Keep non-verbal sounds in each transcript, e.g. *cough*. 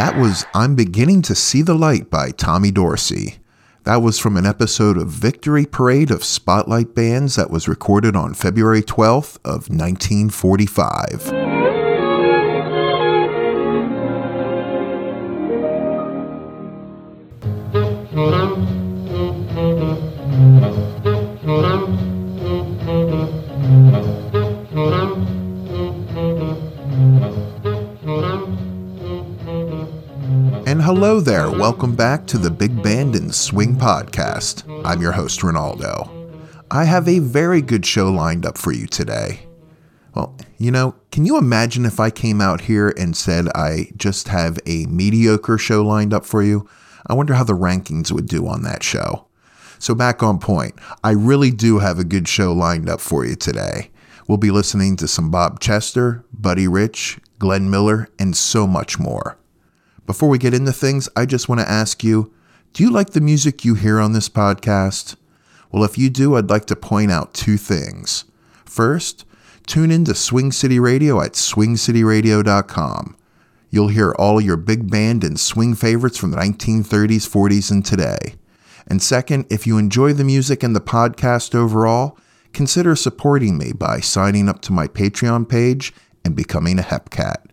That was I'm Beginning to See the Light by Tommy Dorsey. That was from an episode of Victory Parade of Spotlight Bands that was recorded on February 12th of 1945. Welcome back to the Big Band and Swing Podcast. I'm your host, Ronnaldo. I have a very good show lined up for you today. Well, you know, can you imagine if I came out here and said I just have a mediocre show lined up for you? I wonder how the rankings would do on that show. So, back on point, I really do have a good show lined up for you today. We'll be listening to some Bob Chester, Buddy Rich, Glenn Miller, and so much more. Before we get into things, I just want to ask you do you like the music you hear on this podcast? Well, if you do, I'd like to point out two things. First, tune in to Swing City Radio at swingcityradio.com. You'll hear all your big band and swing favorites from the 1930s, 40s, and today. And second, if you enjoy the music and the podcast overall, consider supporting me by signing up to my Patreon page and becoming a Hepcat.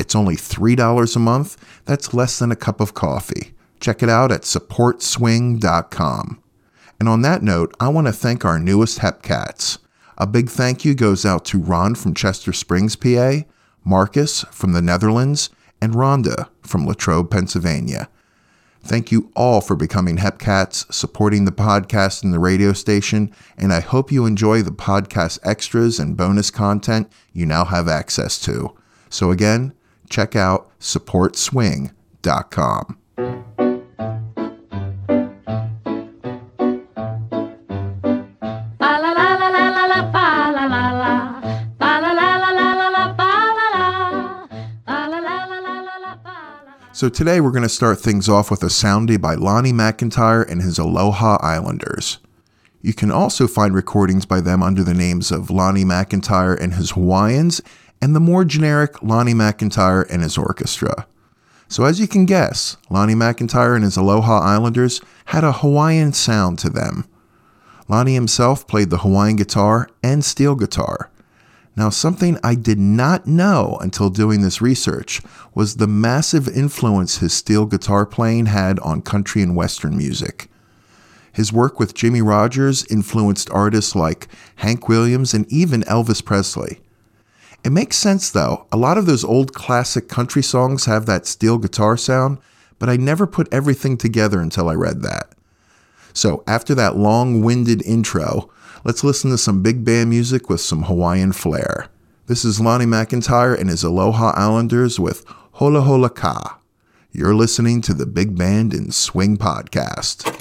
It's only $3 a month. That's less than a cup of coffee. Check it out at supportswing.com. And on that note, I want to thank our newest Hepcats. A big thank you goes out to Ron from Chester Springs, PA, Marcus from the Netherlands, and Rhonda from Latrobe, Pennsylvania. Thank you all for becoming Hepcats, supporting the podcast and the radio station, and I hope you enjoy the podcast extras and bonus content you now have access to. So, again, check out supportswing.com. So today we're going to start things off with a soundy by Lonnie McIntire and his Aloha Islanders. You can also find recordings by them under the names of Lonnie McIntire and his Hawaiians and the more generic Lonnie McIntire and his orchestra. So, as you can guess, Lonnie McIntire and his Aloha Islanders had a Hawaiian sound to them. Lonnie himself played the Hawaiian guitar and steel guitar. Now, something I did not know until doing this research was the massive influence his steel guitar playing had on country and western music. His work with Jimmie Rodgers influenced artists like Hank Williams and even Elvis Presley. It makes sense though. A lot of those old classic country songs have that steel guitar sound, but I never put everything together until I read that. So, after that long winded intro, let's listen to some big band music with some Hawaiian flair. This is Lonnie McIntire and his Aloha Islanders with Hola Hola Ka. You're listening to the Big Band and Swing Podcast.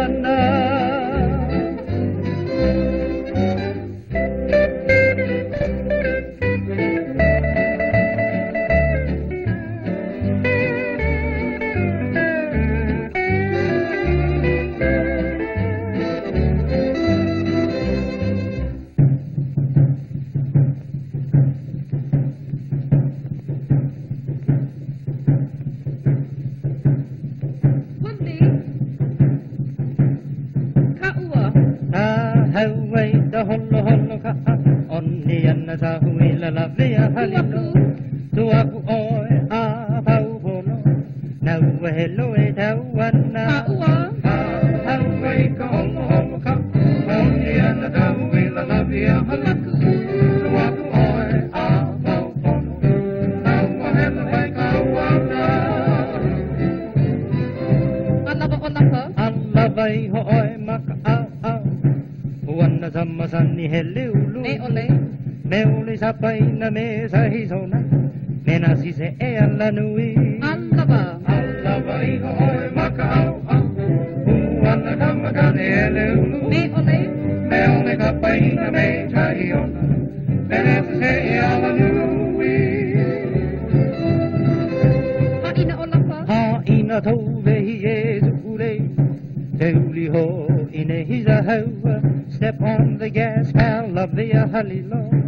Anna sa huila lavia halilo tuaku oe a pau pono na wa hello e kawana paina me sahizona mena si se e alla nui Allava Allava i hoi maka au au Uana kama kane ele ulu Me ole Me ole ka paina me tahiona Mena si se e alla nui. Ha ina ola pa. Ha ina tau vehi e zule Te uli ho ine hiza haua Step on the gas, pal, love the halilo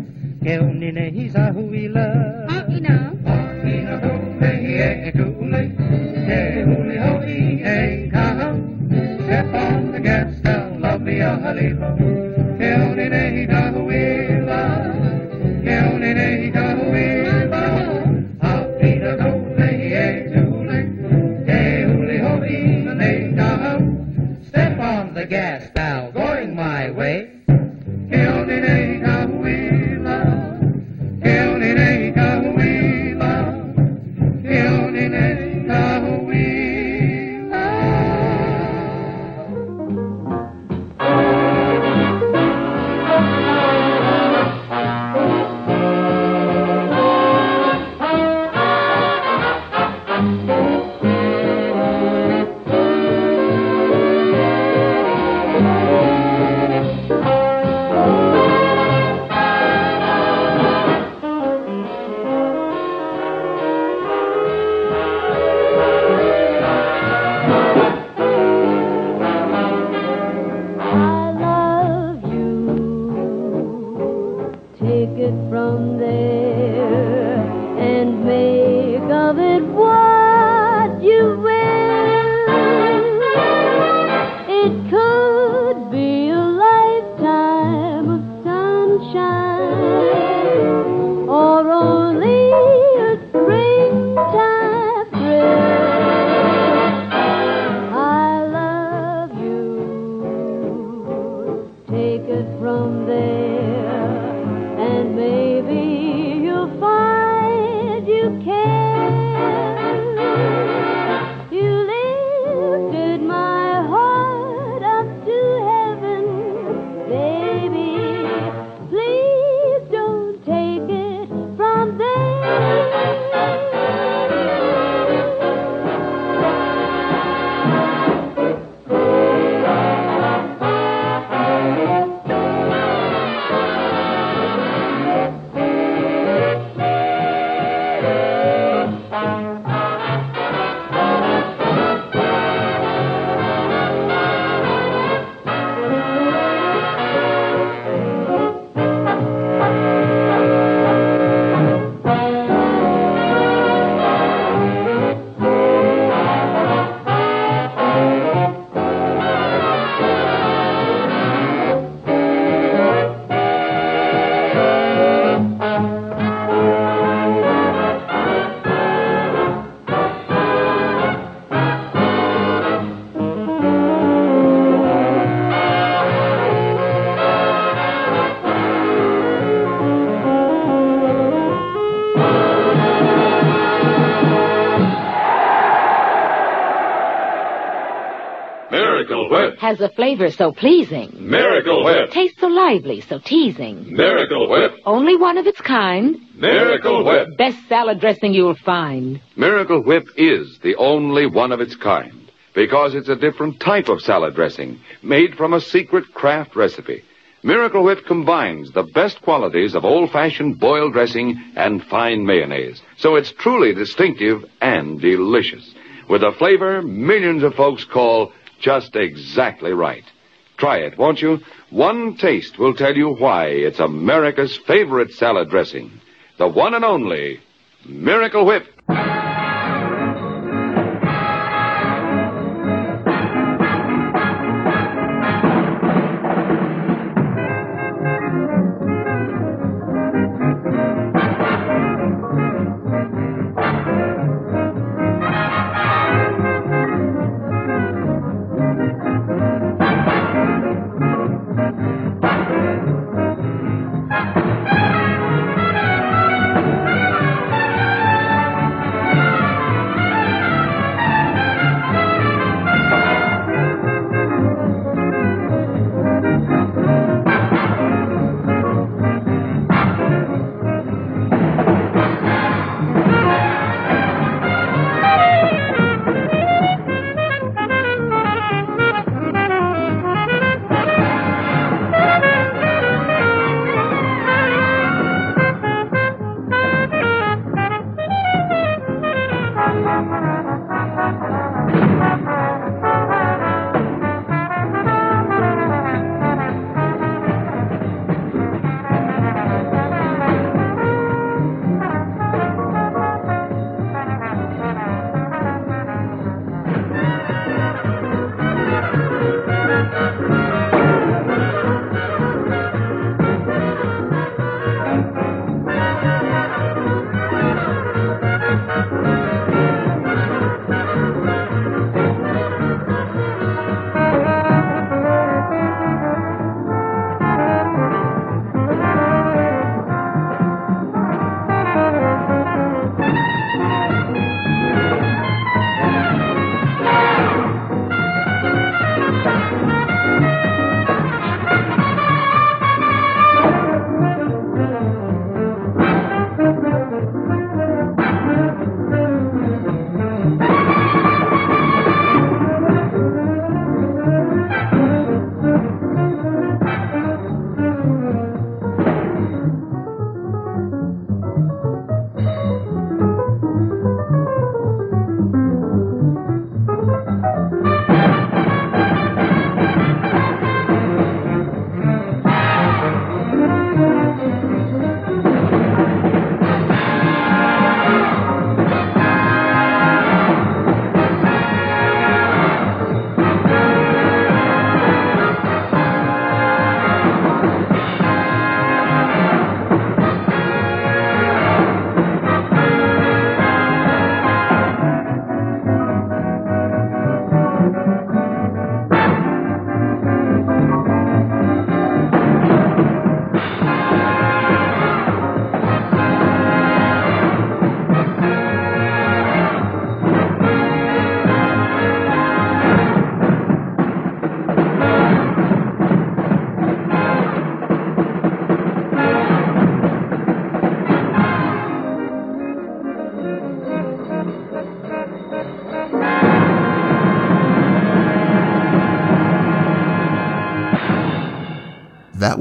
Miracle Whip. Has a flavor so pleasing. Miracle Whip. Tastes so lively, so teasing. Miracle Whip. Only one of its kind. Miracle Whip. Best salad dressing you'll find. Miracle Whip is the only one of its kind because it's a different type of salad dressing made from a secret craft recipe. Miracle Whip combines the best qualities of old-fashioned boiled dressing and fine mayonnaise, so it's truly distinctive and delicious with a flavor millions of folks call just exactly right. Try it, won't you? One taste will tell you why it's America's favorite salad dressing. The one and only Miracle Whip.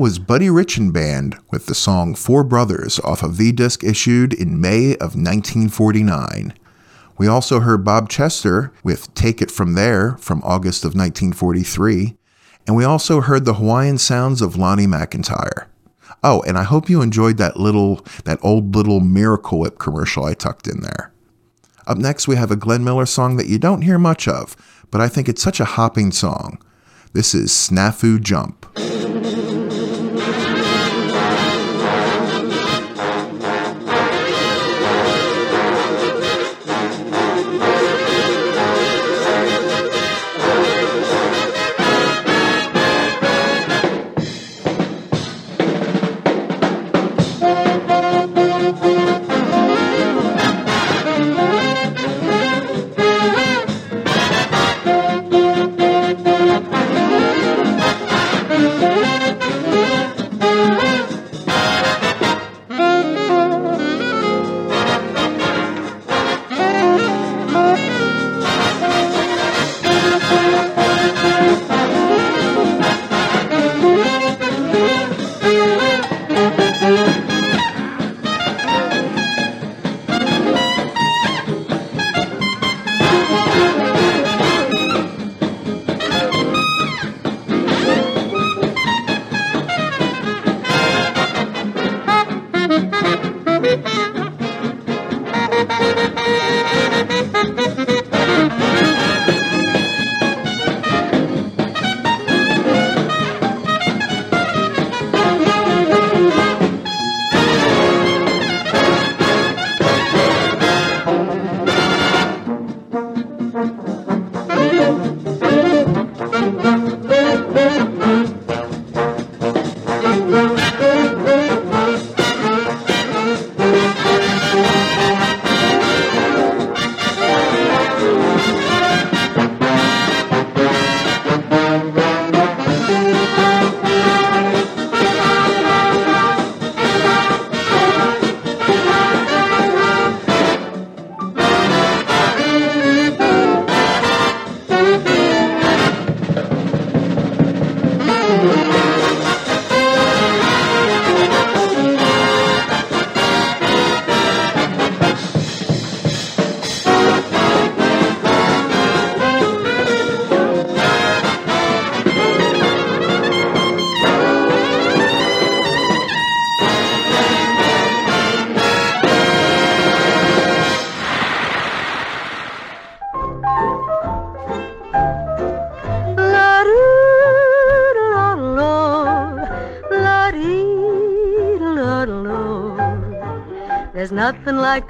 Was Buddy Rich and Band with the song Four Brothers off of a V disc issued in May of 1949. We also heard Bob Chester with Take It From There from August of 1943. And we also heard the Hawaiian sounds of Lonnie McIntire. Oh, and I hope you enjoyed that little, that old little Miracle Whip commercial I tucked in there. Up next, we have a Glenn Miller song that you don't hear much of, but I think it's such a hopping song. This is Snafu Jump. *laughs*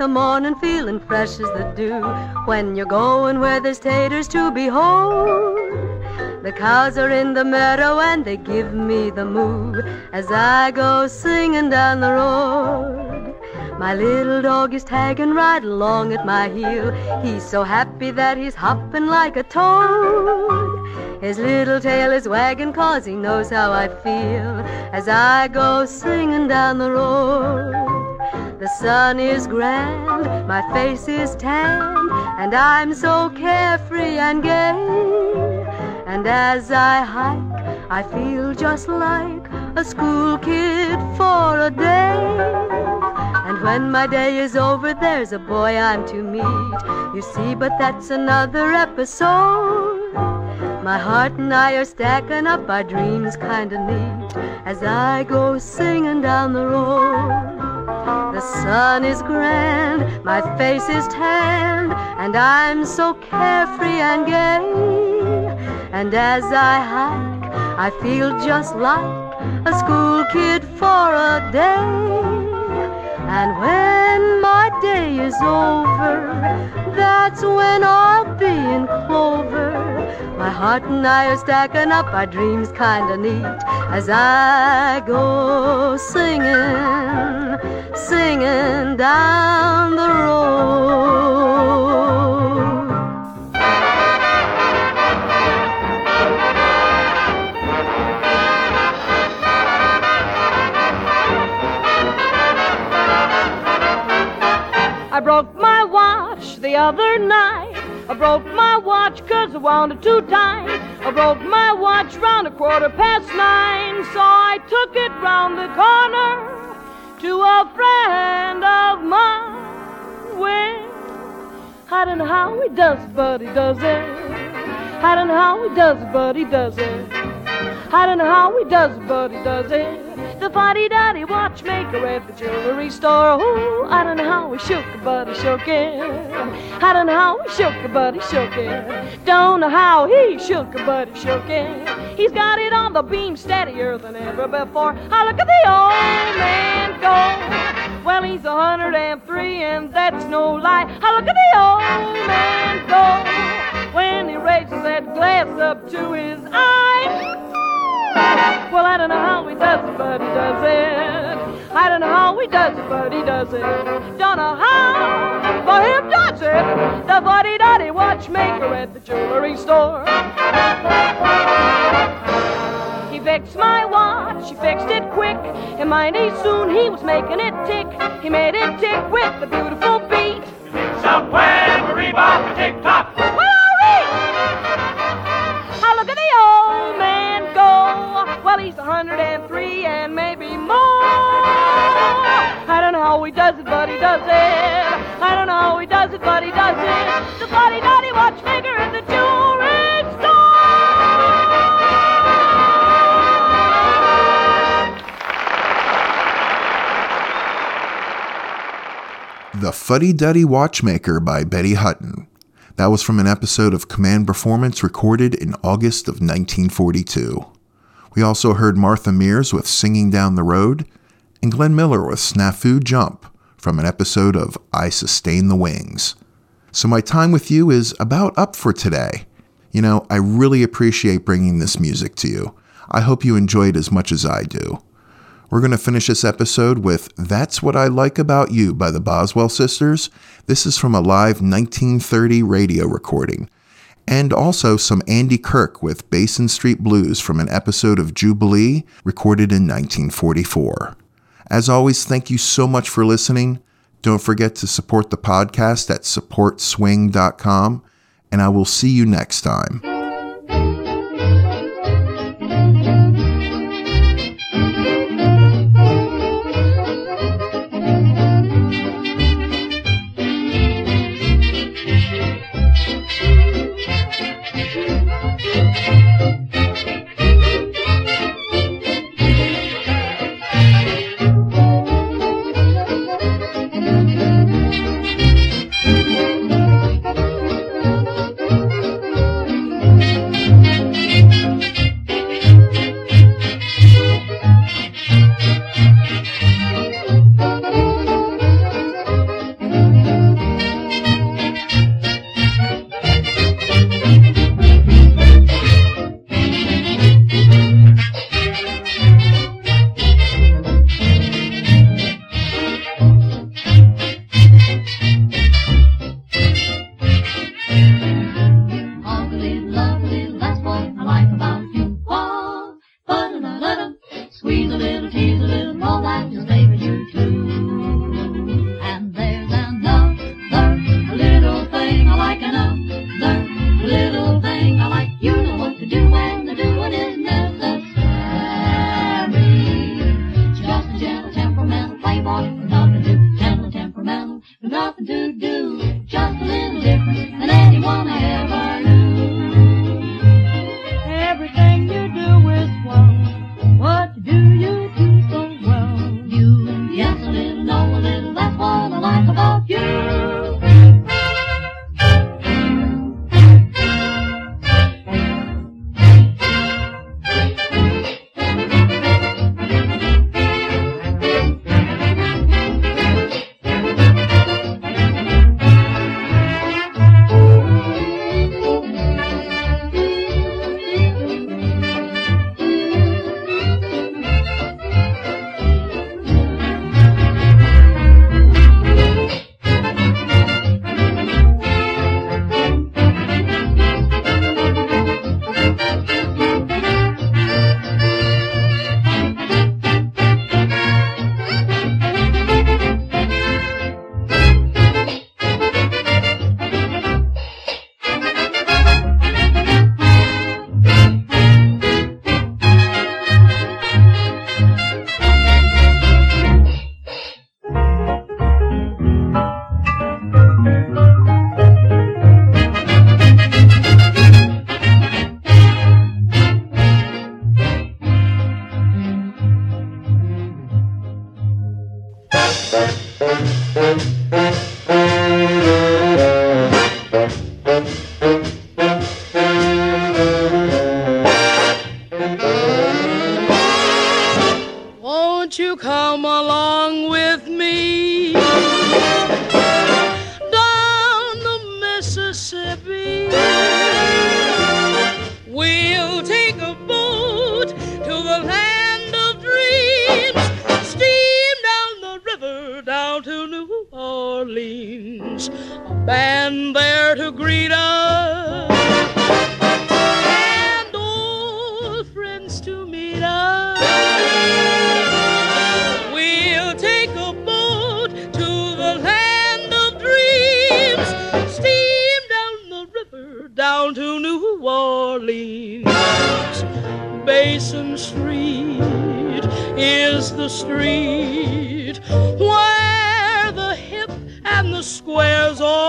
the morning feeling fresh as the dew when you're going where there's taters to behold. The cows are in the meadow and they give me the moo as I go singing down the road. My little dog is tagging right along at my heel. He's so happy that he's hopping like a toad. His little tail is wagging cause he knows how I feel as I go singing down the road. The sun is grand, my face is tan, and I'm so carefree and gay. And as I hike, I feel just like a school kid for a day. And when my day is over, there's a boy I'm to meet. You see, but that's another episode. My heart and I are stacking up our dreams kinda neat as I go singing down the road. The sun is grand, my face is tanned, and I'm so carefree and gay. And as I hike, I feel just like a school kid for a day. And when my day is over, that's when I'll be in clover. My heart and I are stacking up our dreams kinda neat as I go singing, singing down the road. I broke my watch the other night. I broke my watch 'cause I wanted to time. I broke my watch round a quarter past nine, so I took it round the corner to a friend of mine. Well, I don't know how he does it, but he does it. I don't know how he does it, but he does it. I don't know how he does it, but he does it. The fuddy duddy watchmaker at the jewelry store. Oh, I don't know how he shook it, but he shook it. I don't know how he shook it, but he shook it. Don't know how he shook it, but he shook it. He's got it on the beam steadier than ever before. I look at the old man go. Well, he's a hundred and three, and that's no lie. I look at the old man go. When he raises that glass up to his eye. Well, I don't know how he does it, but he does it. I don't know how he does it, but he does it. Don't know how, but him does it. The buddy duddy watchmaker at the jewelry store. He fixed my watch, he fixed it quick, and mighty soon he was making it tick. He made it tick with a beautiful beat. Somewhere, Marie Bob, tick tock. Well, he's hundred and three and maybe more. I don't know how he does it, but he does it. I don't know how he does it, but he does it. The watchmaker at the jewelry store. The Fuddy Duddy Watchmaker by Betty Hutton. That was from an episode of Command Performance recorded in August of 1942. We also heard Martha Mears with Singing Down the Road and Glenn Miller with Snafu Jump from an episode of I Sustain the Wings. So my time with you is about up for today. You know, I really appreciate bringing this music to you. I hope you enjoy it as much as I do. We're going to finish this episode with That's What I Like About You by the Boswell Sisters. This is from a live 1930 radio recording. And also some Andy Kirk with Basin Street Blues from an episode of Jubilee recorded in 1944. As always, thank you so much for listening. Don't forget to support the podcast at supportswing.com, and I will see you next time. Won't street where the hip and the squares all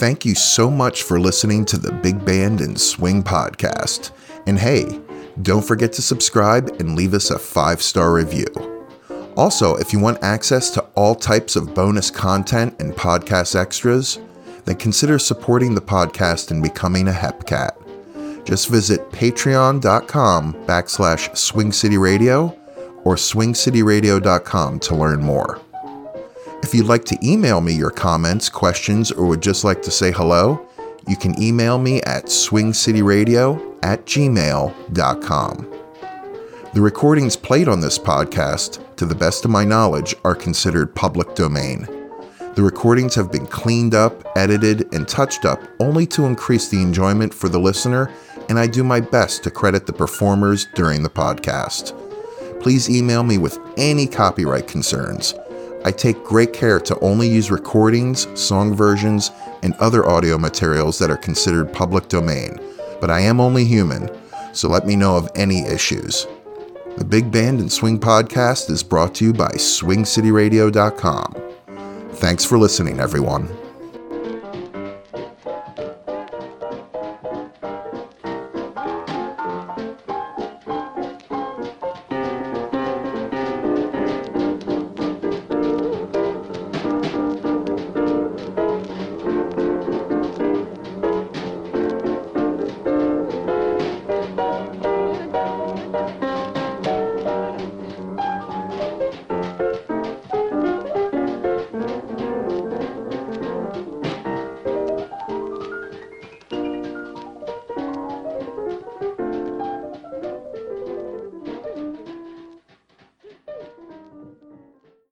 Thank you so much for listening to the Big Band and Swing podcast. And hey, don't forget to subscribe and leave us a five star review. Also, if you want access to all types of bonus content and podcast extras, then consider supporting the podcast and becoming a Hepcat. Just visit patreon.com backslash Swing City Radio or swingcityradio.com to learn more. If you'd like to email me your comments, questions, or would just like to say hello, you can email me at swingcityradio at gmail.com. The recordings played on this podcast, to the best of my knowledge, are considered public domain. The recordings have been cleaned up, edited, and touched up only to increase the enjoyment for the listener, and I do my best to credit the performers during the podcast. please email me with any copyright concerns. I take great care to only use recordings, song versions, and other audio materials that are considered public domain, but I am only human, so let me know of any issues. The Big Band and Swing podcast is brought to you by SwingCityRadio.com. Thanks for listening, everyone.